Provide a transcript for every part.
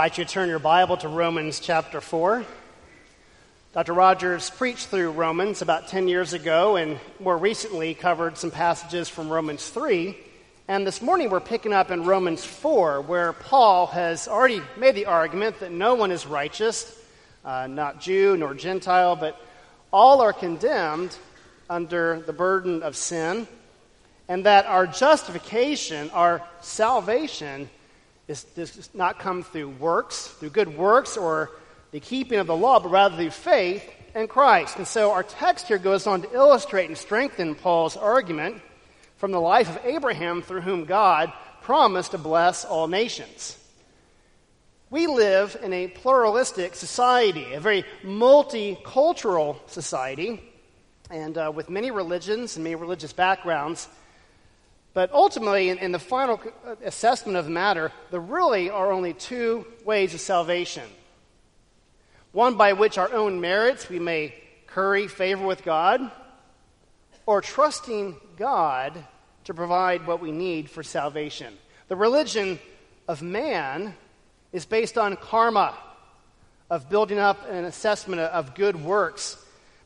Invite you to turn your Bible to Romans chapter 4. Dr. Rogers preached through Romans about 10 years ago and more recently covered some passages from Romans 3. And this morning we're picking up in Romans 4, where Paul has already made the argument that no one is righteous, uh, not Jew nor Gentile, but all are condemned under the burden of sin, and that our justification, our salvation, is, does not come through works, through good works or the keeping of the law, but rather through faith in Christ. And so our text here goes on to illustrate and strengthen Paul's argument from the life of Abraham, through whom God promised to bless all nations. We live in a pluralistic society, a very multicultural society, and uh, with many religions and many religious backgrounds. But ultimately, in, in the final uh, assessment of the matter, there really are only two ways of salvation one by which our own merits we may curry favor with God, or trusting God to provide what we need for salvation. The religion of man is based on karma, of building up an assessment of good works.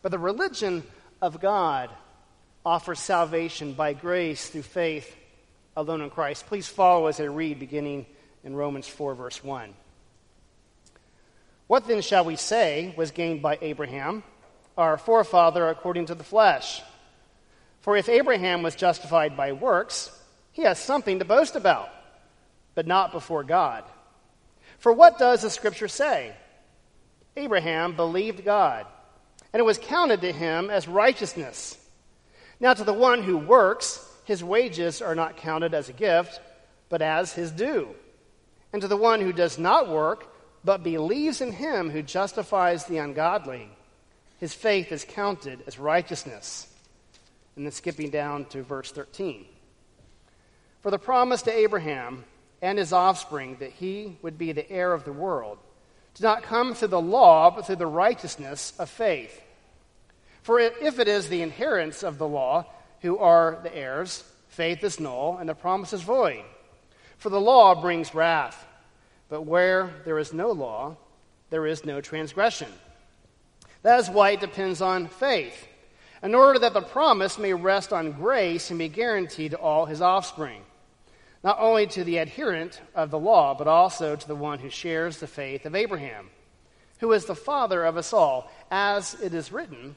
But the religion of God offers salvation by grace through faith alone in Christ. Please follow as I read, beginning in Romans 4, verse 1. What then shall we say was gained by Abraham, our forefather according to the flesh? For if Abraham was justified by works, he has something to boast about, but not before God. For what does the scripture say? Abraham believed God, and it was counted to him as righteousness. Now, to the one who works, his wages are not counted as a gift, but as his due. And to the one who does not work, but believes in him who justifies the ungodly, his faith is counted as righteousness. And then skipping down to verse 13. For the promise to Abraham and his offspring that he would be the heir of the world did not come through the law, but through the righteousness of faith. For if it is the inheritance of the law who are the heirs, faith is null and the promise is void. For the law brings wrath, but where there is no law, there is no transgression. That is why it depends on faith, in order that the promise may rest on grace and be guaranteed to all his offspring, not only to the adherent of the law, but also to the one who shares the faith of Abraham, who is the father of us all, as it is written.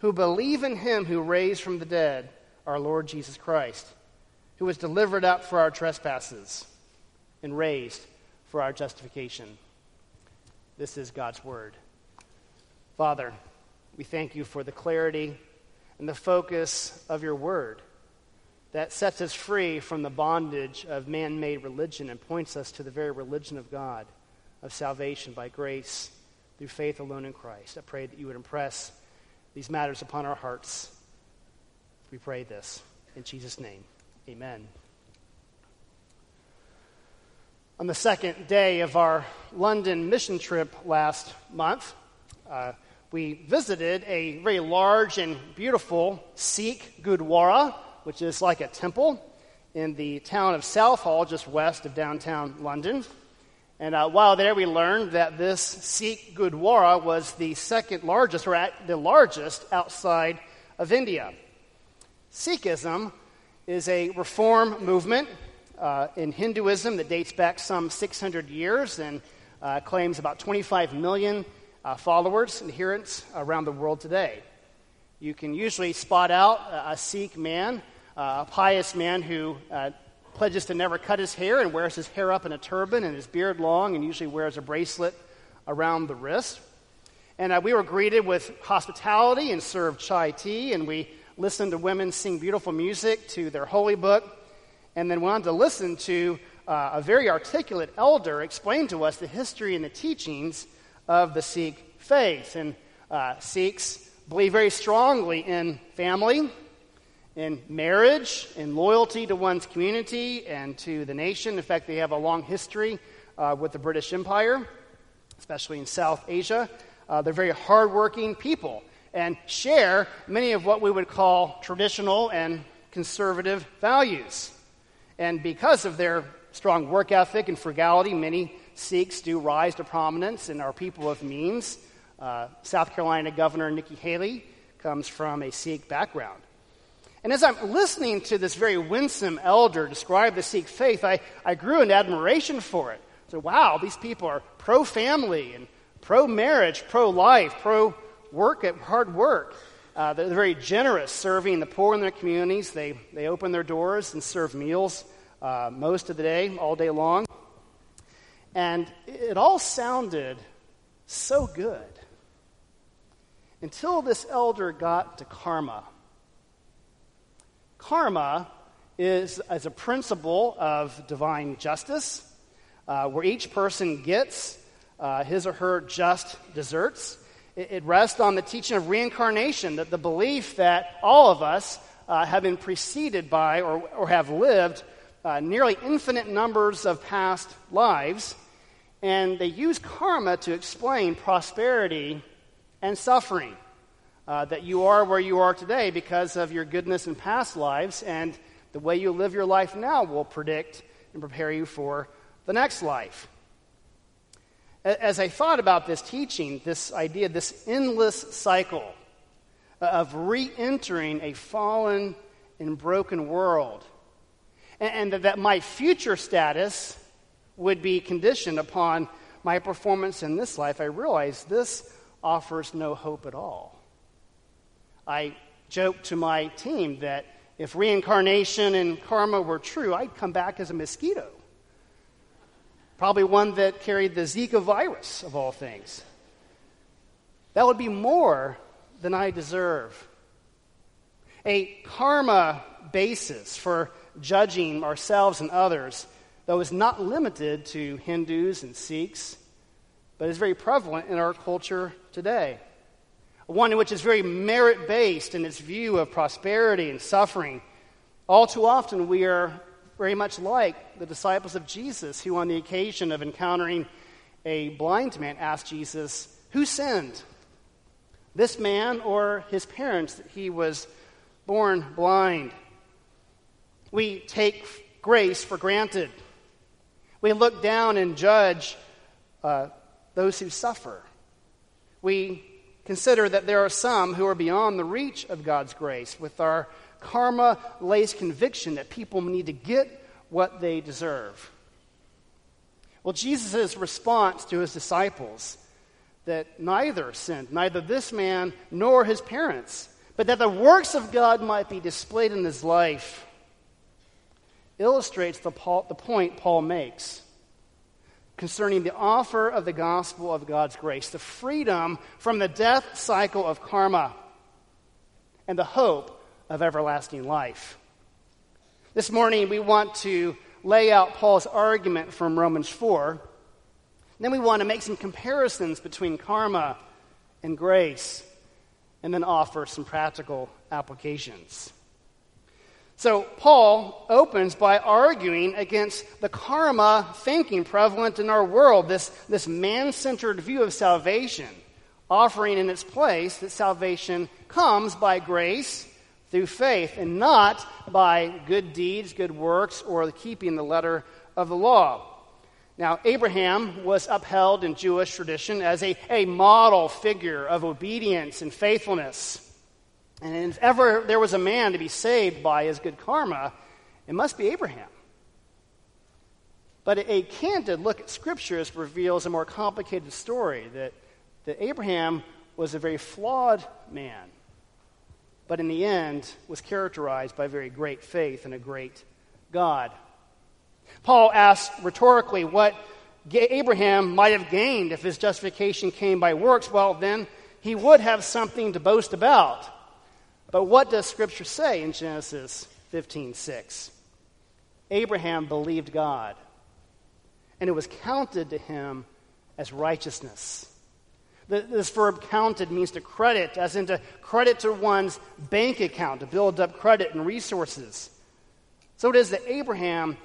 who believe in him who raised from the dead our Lord Jesus Christ, who was delivered up for our trespasses and raised for our justification. This is God's word. Father, we thank you for the clarity and the focus of your word that sets us free from the bondage of man made religion and points us to the very religion of God, of salvation by grace through faith alone in Christ. I pray that you would impress these matters upon our hearts. We pray this in Jesus' name. Amen. On the second day of our London mission trip last month, uh, we visited a very large and beautiful Sikh Gurdwara, which is like a temple in the town of Southall, just west of downtown London. And uh, while there, we learned that this Sikh Gurdwara was the second largest, or the largest, outside of India. Sikhism is a reform movement uh, in Hinduism that dates back some 600 years and uh, claims about 25 million uh, followers, adherents around the world today. You can usually spot out a Sikh man, a pious man who uh, pledges to never cut his hair and wears his hair up in a turban and his beard long and usually wears a bracelet around the wrist. And uh, we were greeted with hospitality and served chai tea, and we listened to women sing beautiful music to their holy book, and then went on to listen to uh, a very articulate elder explain to us the history and the teachings of the Sikh faith. And uh, Sikhs believe very strongly in family, in marriage, in loyalty to one's community and to the nation. In fact, they have a long history uh, with the British Empire, especially in South Asia. Uh, they're very hardworking people and share many of what we would call traditional and conservative values. And because of their strong work ethic and frugality, many Sikhs do rise to prominence and are people of means. Uh, South Carolina Governor Nikki Haley comes from a Sikh background. And as I'm listening to this very winsome elder describe the Sikh faith, I, I grew in admiration for it. So, wow, these people are pro family and pro marriage, pro life, pro work at hard work. Uh, they're very generous, serving the poor in their communities. They, they open their doors and serve meals uh, most of the day, all day long. And it all sounded so good until this elder got to karma. Karma is, as a principle of divine justice, uh, where each person gets uh, his or her just deserts. It, it, rests on the teaching of reincarnation, that the belief that all of us uh, have been preceded by or, or have lived uh, nearly infinite numbers of past lives, and they use karma to explain prosperity and suffering uh, that you are where you are today because of your goodness in past lives, and the way you live your life now will predict and prepare you for the next life. As I thought about this teaching, this idea, this endless cycle of re entering a fallen and broken world, and that my future status would be conditioned upon my performance in this life, I realized this offers no hope at all. I joked to my team that if reincarnation and karma were true, I'd come back as a mosquito. Probably one that carried the Zika virus, of all things. That would be more than I deserve. A karma basis for judging ourselves and others, though, is not limited to Hindus and Sikhs, but is very prevalent in our culture today one which is very merit based in its view of prosperity and suffering. All too often, we are very much like the disciples of Jesus, who, on the occasion of encountering a blind man, asked Jesus, Who sinned? This man or his parents that he was born blind? We take grace for granted. We look down and judge uh, those who suffer. We Consider that there are some who are beyond the reach of God's grace with our karma laced conviction that people need to get what they deserve. Well, Jesus' response to his disciples that neither sinned, neither this man nor his parents, but that the works of God might be displayed in his life, illustrates the, the point Paul makes concerning the offer of the gospel of God's grace, the freedom from the death cycle of karma, and the hope of everlasting life. This morning, we want to lay out Paul's argument from Romans 4. Then we want to make some comparisons between karma and grace. and then offer some practical applications. So, Paul opens by arguing against the karma thinking prevalent in our world, this, this man centered view of salvation, offering in its place that salvation comes by grace through faith and not by good deeds, good works, or keeping the letter of the law. Now, Abraham was upheld in Jewish tradition as a, a model figure of obedience and faithfulness. And if ever there was a man to be saved by his good karma, it must be Abraham. But a candid look at scriptures reveals a more complicated story that, that Abraham was a very flawed man, but in the end was characterized by very great faith and a great God. Paul asks rhetorically what Abraham might have gained if his justification came by works. Well, then he would have something to boast about. But what does Scripture say in Genesis 15 6? Abraham believed God, and it was counted to him as righteousness. This verb counted means to credit, as in to credit to one's bank account, to build up credit and resources. So it is that Abraham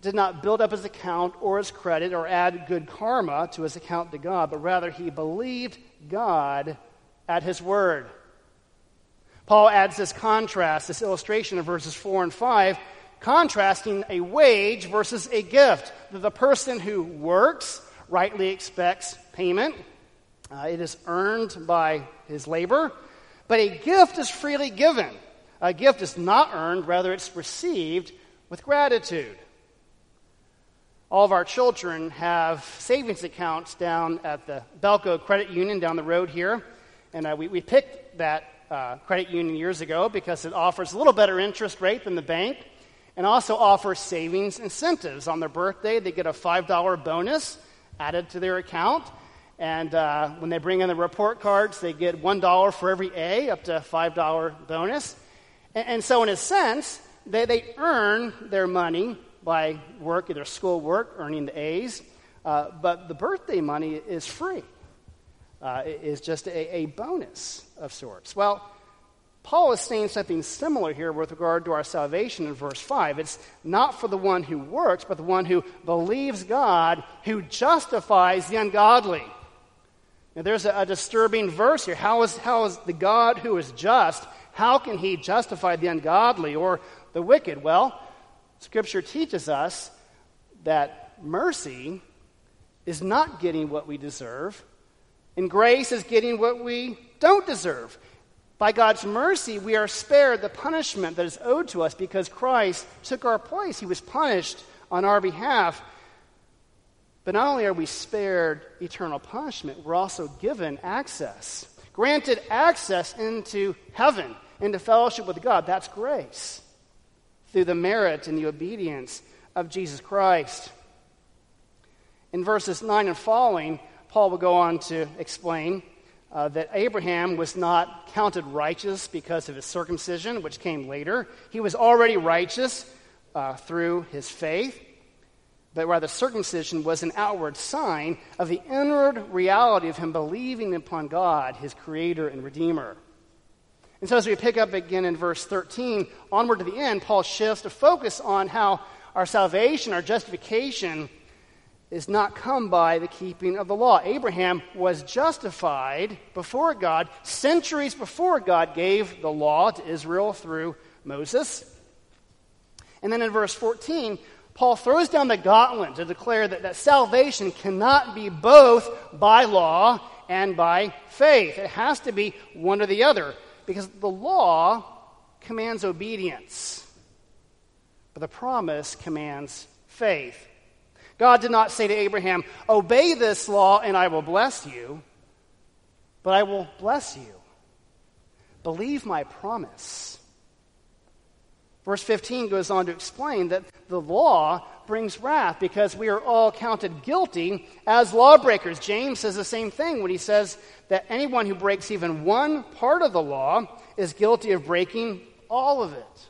did not build up his account or his credit or add good karma to his account to God, but rather he believed God at his word. Paul adds this contrast, this illustration of verses 4 and 5, contrasting a wage versus a gift. The person who works rightly expects payment, uh, it is earned by his labor, but a gift is freely given. A gift is not earned, rather, it's received with gratitude. All of our children have savings accounts down at the Belco Credit Union down the road here. And uh, we, we picked that uh, credit union years ago because it offers a little better interest rate than the bank and also offers savings incentives. On their birthday, they get a $5 bonus added to their account. And uh, when they bring in the report cards, they get $1 for every A, up to a $5 bonus. And, and so, in a sense, they, they earn their money by work, either school work, earning the A's, uh, but the birthday money is free. Uh, is just a, a bonus of sorts. Well, Paul is saying something similar here with regard to our salvation in verse 5. It's not for the one who works, but the one who believes God, who justifies the ungodly. Now, there's a, a, disturbing verse here. How is, how is the God who is just, how can he justify the ungodly or the wicked? Well, Scripture teaches us that mercy is not getting what we deserve, and grace is getting what we don't deserve. By God's mercy, we are spared the punishment that is owed to us because Christ took our place. He was punished on our behalf. But not only are we spared eternal punishment, we're also given access, granted access into heaven, into fellowship with God. That's grace through the merit and the obedience of Jesus Christ. In verses 9 and following, Paul will go on to explain uh, that Abraham was not counted righteous because of his circumcision, which came later. He was already righteous uh, through his faith, but rather circumcision was an outward sign of the inward reality of him believing upon God, his creator and redeemer. And so, as we pick up again in verse 13, onward to the end, Paul shifts to focus on how our salvation, our justification, is not come by the keeping of the law. Abraham was justified before God centuries before God gave the law to Israel through Moses. And then in verse 14, Paul throws down the gauntlet to declare that, that salvation cannot be both by law and by faith. It has to be one or the other. Because the law commands obedience, but the promise commands faith. God did not say to Abraham, Obey this law and I will bless you, but I will bless you. Believe my promise. Verse 15 goes on to explain that the law brings wrath because we are all counted guilty as lawbreakers. James says the same thing when he says that anyone who breaks even one part of the law is guilty of breaking all of it.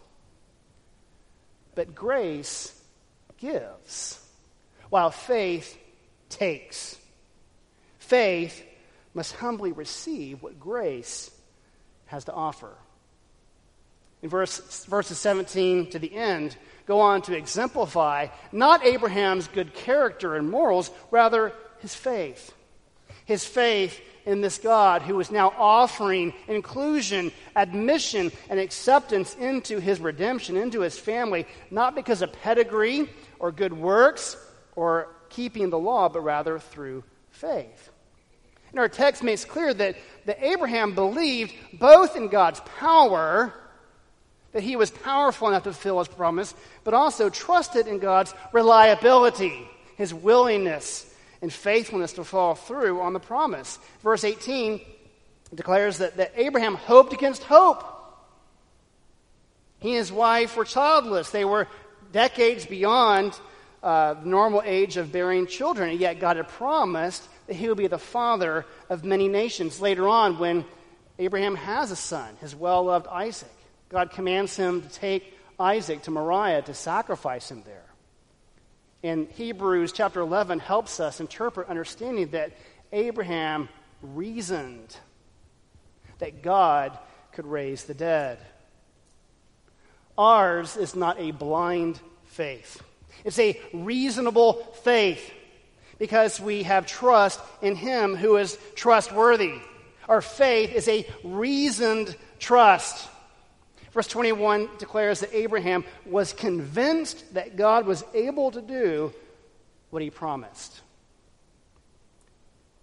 But grace gives, while faith takes. Faith must humbly receive what grace has to offer. In verse, verses 17 to the end, go on to exemplify not Abraham's good character and morals, rather his faith. His faith in this God who is now offering inclusion, admission, and acceptance into his redemption, into his family, not because of pedigree or good works or keeping the law, but rather through faith. And our text makes clear that, that Abraham believed both in God's power, that he was powerful enough to fulfill his promise, but also trusted in God's reliability, his willingness and faithfulness to follow through on the promise. Verse 18 declares that, that Abraham hoped against hope. He and his wife were childless. They were decades beyond uh, the normal age of bearing children, and yet God had promised that he would be the father of many nations. Later on, when Abraham has a son, his well loved Isaac, God commands him to take Isaac to Moriah to sacrifice him there. And Hebrews chapter 11 helps us interpret understanding that Abraham reasoned that God could raise the dead. Ours is not a blind faith, it's a reasonable faith because we have trust in Him who is trustworthy. Our faith is a reasoned trust. Verse 21 declares that Abraham was convinced that God was able to do what he promised.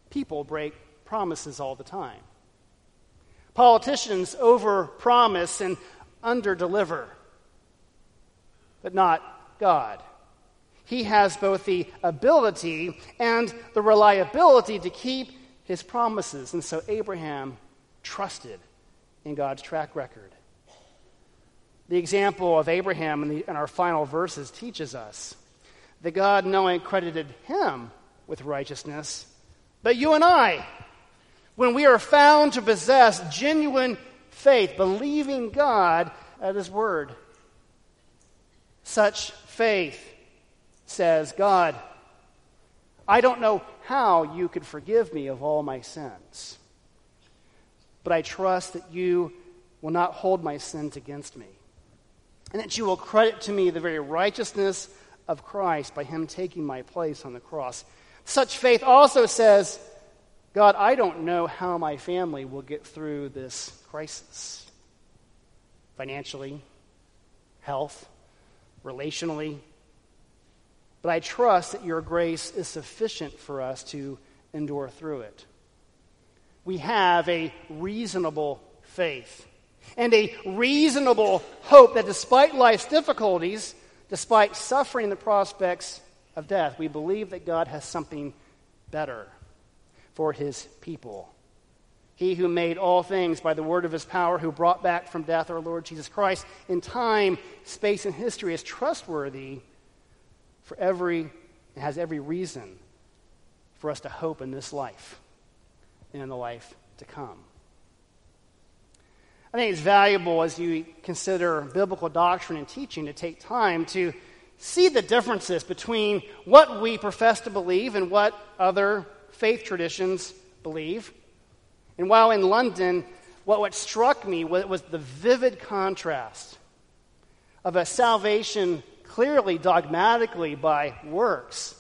People break promises all the time. Politicians overpromise and underdeliver, but not God. He has both the ability and the reliability to keep his promises. And so Abraham trusted in God's track record. The example of Abraham in, the, in our final verses teaches us that God not only credited him with righteousness, but you and I, when we are found to possess genuine faith, believing God at his word. Such faith says, God, I don't know how you could forgive me of all my sins, but I trust that you will not hold my sins against me, and that you will credit to me the very righteousness of Christ by him taking my place on the cross. Such faith also says, God, I don't know how my family will get through this crisis financially, health, relationally, but I trust that your grace is sufficient for us to endure through it. We have a reasonable faith and a reasonable hope that despite life's difficulties, despite suffering the prospects of death, we believe that God has something better for his people. He who made all things by the word of his power, who brought back from death our Lord Jesus Christ in time, space, and history, is trustworthy for every, has every reason for us to hope in this life and in the life to come. I think it's valuable as you consider biblical doctrine and teaching to take time to see the differences between what we profess to believe and what other faith traditions believe. And while in London, what, what struck me was, was the vivid contrast of a salvation clearly dogmatically by works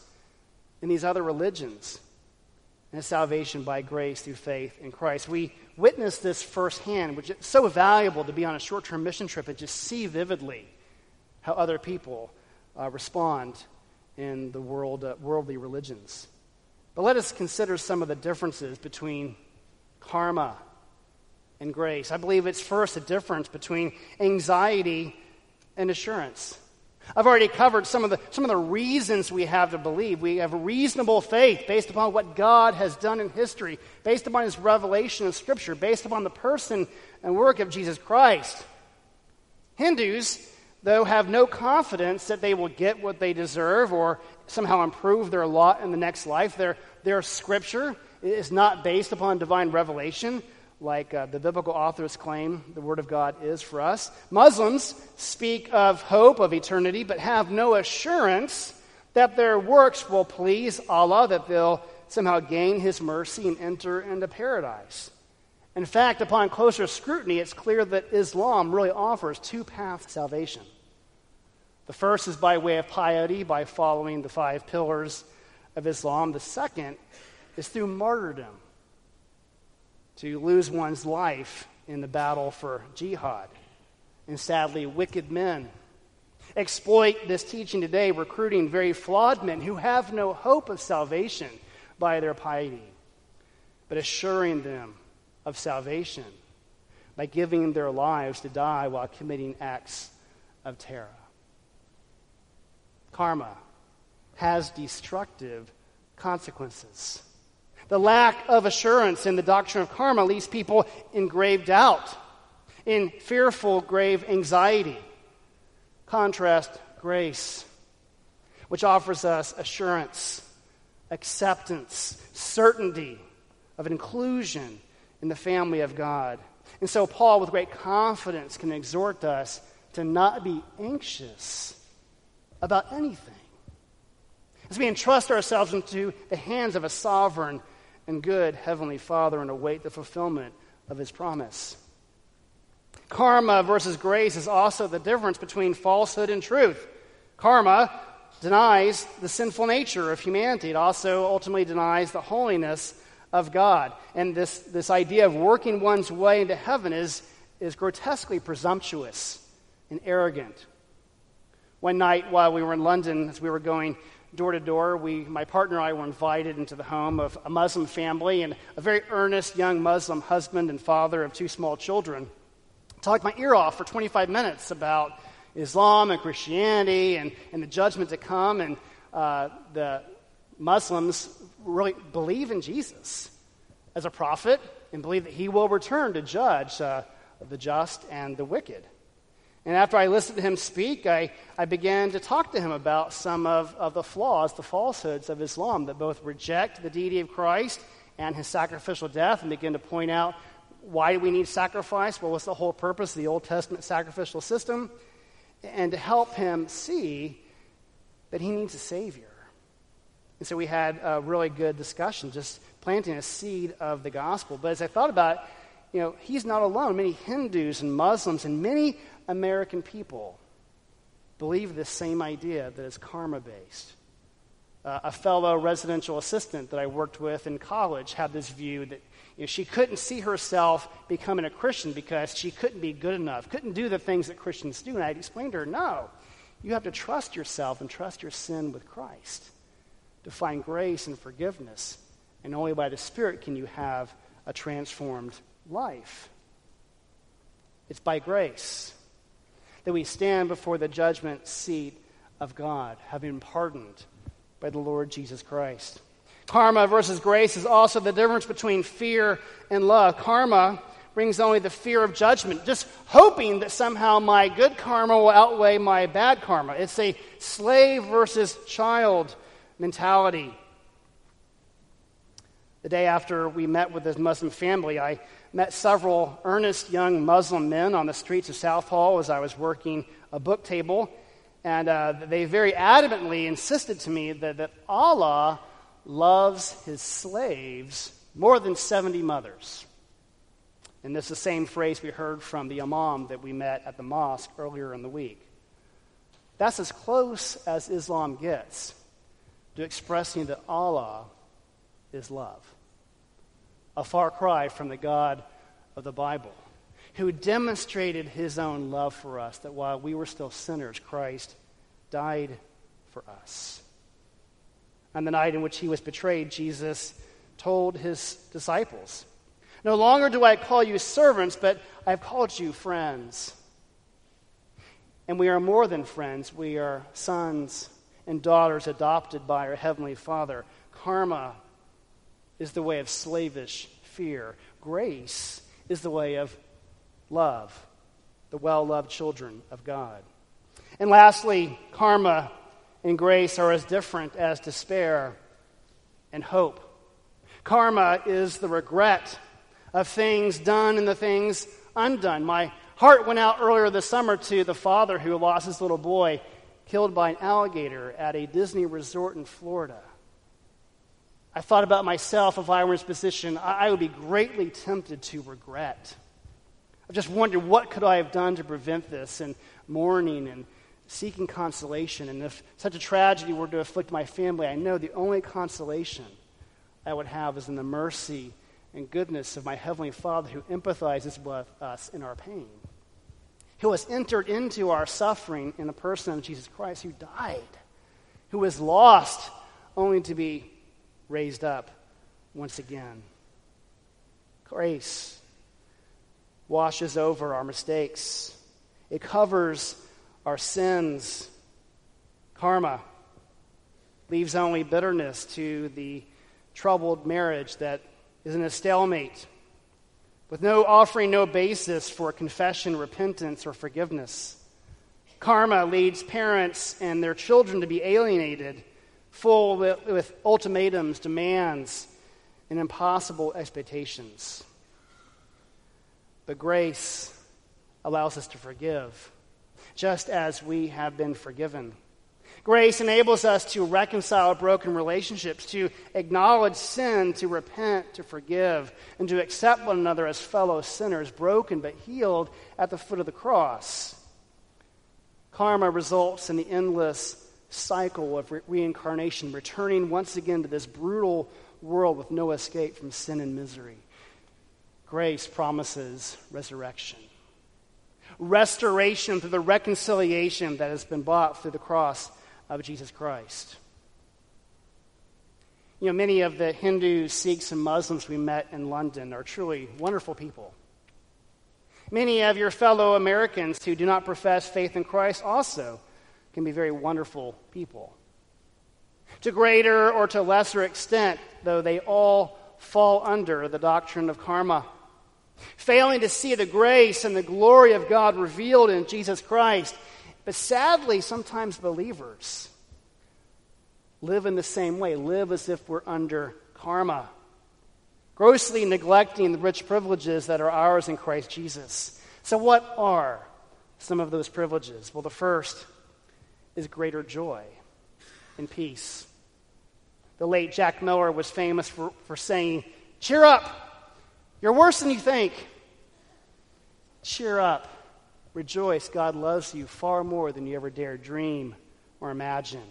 in these other religions and salvation by grace through faith in Christ. We witnessed this firsthand, which is so valuable to be on a short term mission trip and just see vividly how other people uh, respond in the world, uh, worldly religions. But let us consider some of the differences between karma and grace. I believe it's first a difference between anxiety and assurance. I've already covered some of, the, some of the reasons we have to believe. We have reasonable faith based upon what God has done in history, based upon his revelation of Scripture, based upon the person and work of Jesus Christ. Hindus, though, have no confidence that they will get what they deserve or somehow improve their lot in the next life. Their, their Scripture is not based upon divine revelation like uh, the biblical authors claim the Word of God is for us. Muslims speak of hope of eternity, but have no assurance that their works will please Allah, that they'll somehow gain His mercy and enter into paradise. In fact, upon closer scrutiny, it's clear that Islam really offers two paths to salvation. The first is by way of piety, by following the five pillars of Islam. The second is through martyrdom, to lose one's life in the battle for jihad. And sadly, wicked men exploit this teaching today, recruiting very flawed men who have no hope of salvation by their piety, but assuring them of salvation by giving their lives to die while committing acts of terror. Karma has destructive consequences. The lack of assurance in the doctrine of karma leaves people in grave doubt, in fearful, grave anxiety. Contrast grace, which offers us assurance, acceptance, certainty of inclusion in the family of God. And so, Paul, with great confidence, can exhort us to not be anxious about anything. As we entrust ourselves into the hands of a sovereign and good Heavenly Father and await the fulfillment of His promise. Karma versus grace is also the difference between falsehood and truth. Karma denies the sinful nature of humanity, it also ultimately denies the holiness of God. And this, this idea of working one's way into heaven is, is grotesquely presumptuous and arrogant. One night while we were in London, as we were going door to door, we, my partner and I were invited into the home of a Muslim family and a very earnest young Muslim husband and father of two small children. Talked my ear off for 25 minutes about Islam and Christianity and, and the judgment to come. And uh, the Muslims really believe in Jesus as a prophet and believe that he will return to judge uh, the just and the wicked. And after I listened to him speak, I, I began to talk to him about some of, of the flaws, the falsehoods of Islam that both reject the deity of Christ and his sacrificial death and begin to point out why do we need sacrifice? Well, what's the whole purpose of the Old Testament sacrificial system? And to help him see that he needs a Savior. And so we had a really good discussion, just planting a seed of the gospel. But as I thought about it, you know, he's not alone. Many Hindus and Muslims and many American people believe this same idea that is karma based. Uh, a fellow residential assistant that I worked with in college had this view that you know, she couldn't see herself becoming a Christian because she couldn't be good enough, couldn't do the things that Christians do. And I explained to her, no, you have to trust yourself and trust your sin with Christ to find grace and forgiveness. And only by the Spirit can you have a transformed life. It's by grace that we stand before the judgment seat of God, having been pardoned by the Lord Jesus Christ. Karma versus grace is also the difference between fear and love. Karma brings only the fear of judgment, just hoping that somehow my good karma will outweigh my bad karma. It's a slave versus child mentality. The day after we met with this Muslim family, I met several earnest young Muslim men on the streets of Southall as I was working a book table. And uh, they very adamantly insisted to me that, that Allah loves his slaves more than 70 mothers. And this is the same phrase we heard from the Imam that we met at the mosque earlier in the week. That's as close as Islam gets to expressing that Allah is love. A far cry from the God of the Bible, who demonstrated his own love for us, that while we were still sinners, Christ died for us. On the night in which he was betrayed, Jesus told his disciples, No longer do I call you servants, but I have called you friends. And we are more than friends, we are sons and daughters adopted by our Heavenly Father. Karma is the way of slavish fear, grace is the way of love, the well loved children of God. And lastly, karma and grace are as different as despair and hope. Karma is the regret of things done and the things undone. My heart went out earlier this summer to the father who lost his little boy killed by an alligator at a Disney resort in Florida. I thought about myself if I were in his position, I would be greatly tempted to regret. I just wondered what could I have done to prevent this and mourning and seeking consolation. And if such a tragedy were to afflict my family, I know the only consolation I would have is in the mercy and goodness of my Heavenly Father who empathizes with us in our pain, who has entered into our suffering in the person of Jesus Christ, who died, who was lost only to be raised up once again. Grace washes over our mistakes, it covers our sins. Karma leaves only bitterness to the troubled marriage that is in a stalemate, with no offering, no basis for confession, repentance, or forgiveness. Karma leads parents and their children to be alienated full with, with ultimatums, demands, and impossible expectations. But grace allows us to forgive, just as we have been forgiven. Grace enables us to reconcile broken relationships, to acknowledge sin, to repent, to forgive, and to accept one another as fellow sinners, broken but healed at the foot of the cross. Karma results in the endless cycle of re- reincarnation, returning once again to this brutal world with no escape from sin and misery. Grace promises resurrection, restoration through the reconciliation that has been bought through the cross of Jesus Christ. You know, many of the Hindus, Sikhs, and Muslims we met in London are truly wonderful people. Many of your fellow Americans who do not profess faith in Christ also can be very wonderful people. To greater or to lesser extent, though, they all fall under the doctrine of karma. Failing to see the grace and the glory of God revealed in Jesus Christ. But sadly, sometimes believers live in the same way, live as if we're under karma, grossly neglecting the rich privileges that are ours in Christ Jesus. So, what are some of those privileges? Well, the first is greater joy and peace. The late Jack Miller was famous for, for saying, Cheer up! You're worse than you think. Cheer up. Rejoice. God loves you far more than you ever dare dream or imagine.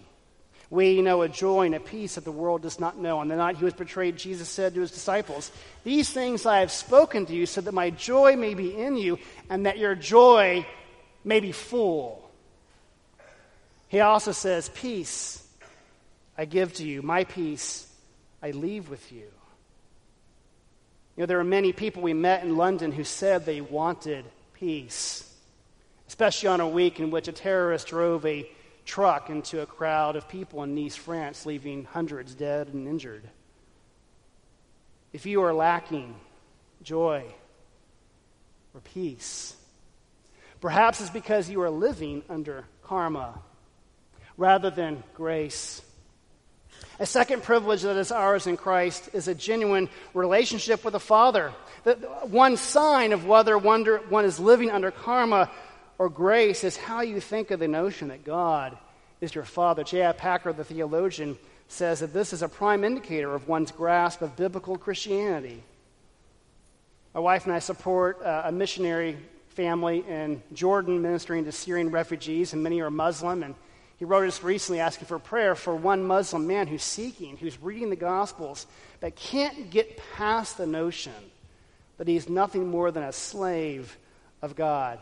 We know a joy and a peace that the world does not know. On the night he was betrayed, Jesus said to his disciples, These things I have spoken to you so that my joy may be in you and that your joy may be full. He also says, Peace I give to you, my peace I leave with you. You know, there are many people we met in London who said they wanted peace, especially on a week in which a terrorist drove a truck into a crowd of people in Nice, France, leaving hundreds dead and injured. If you are lacking joy or peace, perhaps it's because you are living under karma rather than grace. A second privilege that is ours in Christ is a genuine relationship with the Father. The, one sign of whether one is living under karma or grace is how you think of the notion that God is your Father. J.I. Packer, the theologian, says that this is a prime indicator of one's grasp of biblical Christianity. My wife and I support uh, a missionary family in Jordan ministering to Syrian refugees, and many are Muslim. And he wrote us recently asking for prayer for one Muslim man who's seeking, who's reading the Gospels, but can't get past the notion that he's nothing more than a slave of God.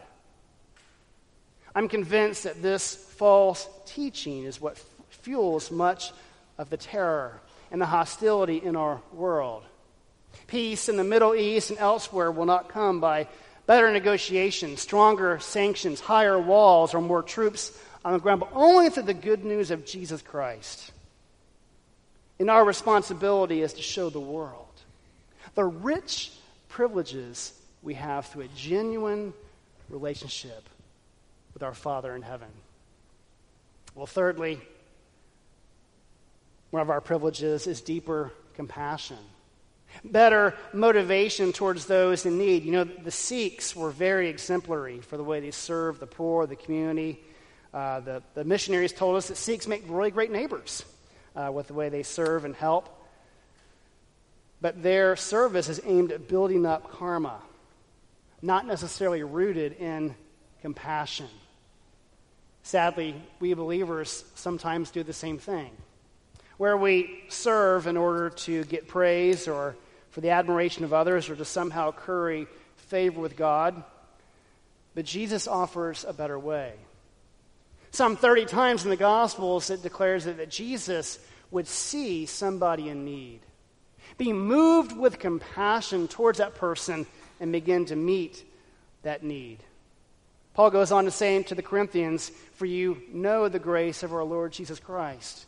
I'm convinced that this false teaching is what fuels much of the terror and the hostility in our world. Peace in the Middle East and elsewhere will not come by better negotiations, stronger sanctions, higher walls, or more troops on the ground, but only through the good news of Jesus Christ. And our responsibility is to show the world the rich privileges we have through a genuine relationship with our Father in heaven. Well, thirdly, one of our privileges is deeper compassion, better motivation towards those in need. You know, the Sikhs were very exemplary for the way they served the poor, the community. Uh, the, the, missionaries told us that Sikhs make really great neighbors uh, with the way they serve and help. but their service is aimed at building up karma, not necessarily rooted in compassion. Sadly, we believers sometimes do the same thing, where we serve in order to get praise or for the admiration of others or to somehow curry favor with God. But Jesus offers a better way. Some 30 times in the Gospels, it declares that, that Jesus would see somebody in need be moved with compassion towards that person and begin to meet that need. Paul goes on to say to the Corinthians, For you know the grace of our Lord Jesus Christ.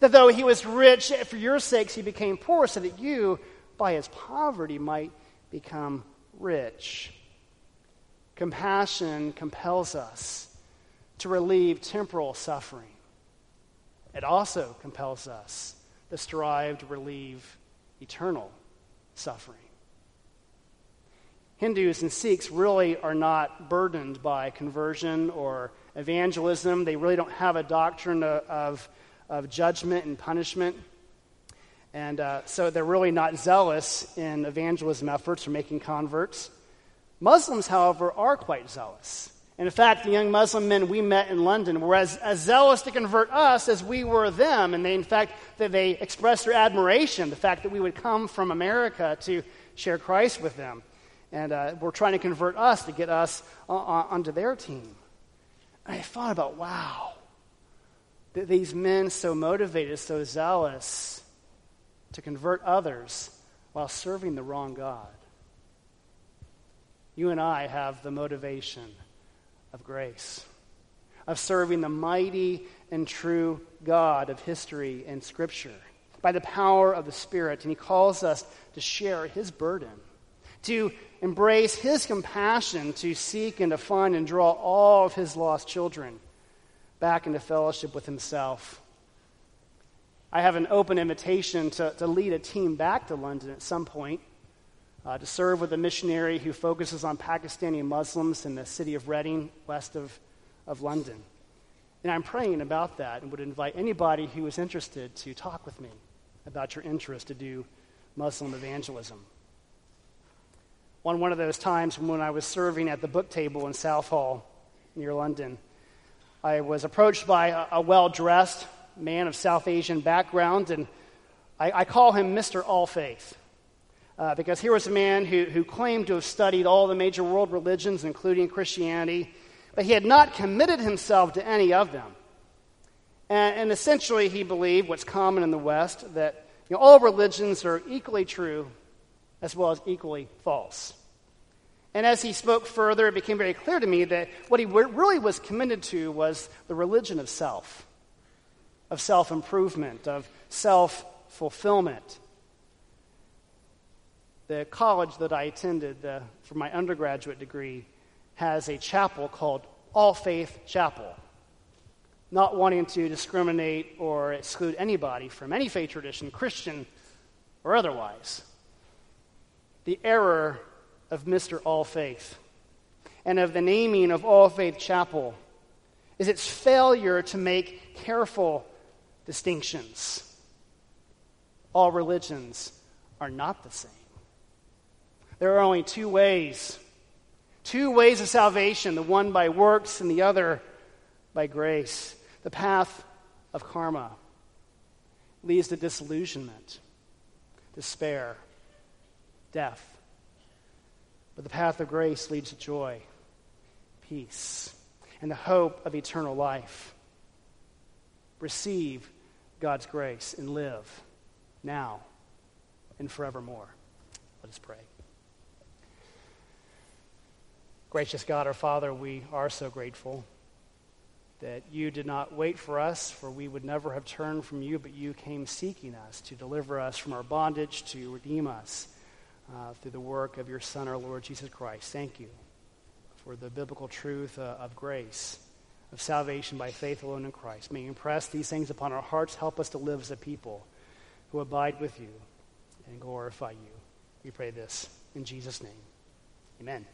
That though he was rich, for your sakes he became poor, so that you, by his poverty, might become rich. Compassion compels us to relieve temporal suffering. It also compels us to strive to relieve eternal suffering. Hindus and Sikhs really are not burdened by conversion or evangelism. They really don't have a doctrine of, of, judgment and punishment. And uh, so they're really not zealous in evangelism efforts or making converts. Muslims, however, are quite zealous. And in fact, the young Muslim men we met in London were as, as zealous to convert us as we were them. And they, in fact, that they expressed their admiration, the fact that we would come from America to share Christ with them. And uh, were trying to convert us to get us onto their team. And I thought about, wow, that these men so motivated, so zealous to convert others while serving the wrong God. You and I have the motivation of grace, of serving the mighty and true God of history and Scripture by the power of the Spirit. And He calls us to share His burden, to embrace His compassion, to seek and to find and draw all of His lost children back into fellowship with Himself. I have an open invitation to, to lead a team back to London at some point uh, to serve with a missionary who focuses on Pakistani Muslims in the city of Reading, west of, of London. And I'm praying about that and would invite anybody who is interested to talk with me about your interest to do Muslim evangelism. On one of those times when I was serving at the book table in Southall near London, I was approached by a, a well dressed man of South Asian background, and I, I call him Mr. All Faith. Uh, because here was a man who, who claimed to have studied all the major world religions, including Christianity, but he had not committed himself to any of them. And, and essentially, he believed what's common in the West that you know, all religions are equally true as well as equally false. And as he spoke further, it became very clear to me that what he really was committed to was the religion of self, of self improvement, of self fulfillment the college that I attended for my undergraduate degree has a chapel called All Faith Chapel. Not wanting to discriminate or exclude anybody from any faith tradition, Christian or otherwise. The error of Mr. All Faith and of the naming of All Faith Chapel is its failure to make careful distinctions. All religions are not the same. There are only two ways two ways of salvation the one by works and the other by grace. The path of karma leads to disillusionment, despair, death. But the path of grace leads to joy, peace, and the hope of eternal life. Receive God's grace and live now and forevermore. Let us pray. Gracious God, our Father, we are so grateful that you did not wait for us, for we would never have turned from you, but you came seeking us to deliver us from our bondage, to redeem us uh, through the work of your Son, our Lord Jesus Christ. Thank you for the biblical truth uh, of grace, of salvation by faith alone in Christ. May you impress these things upon our hearts. Help us to live as a people who abide with you and glorify you. We pray this in Jesus' name. Amen.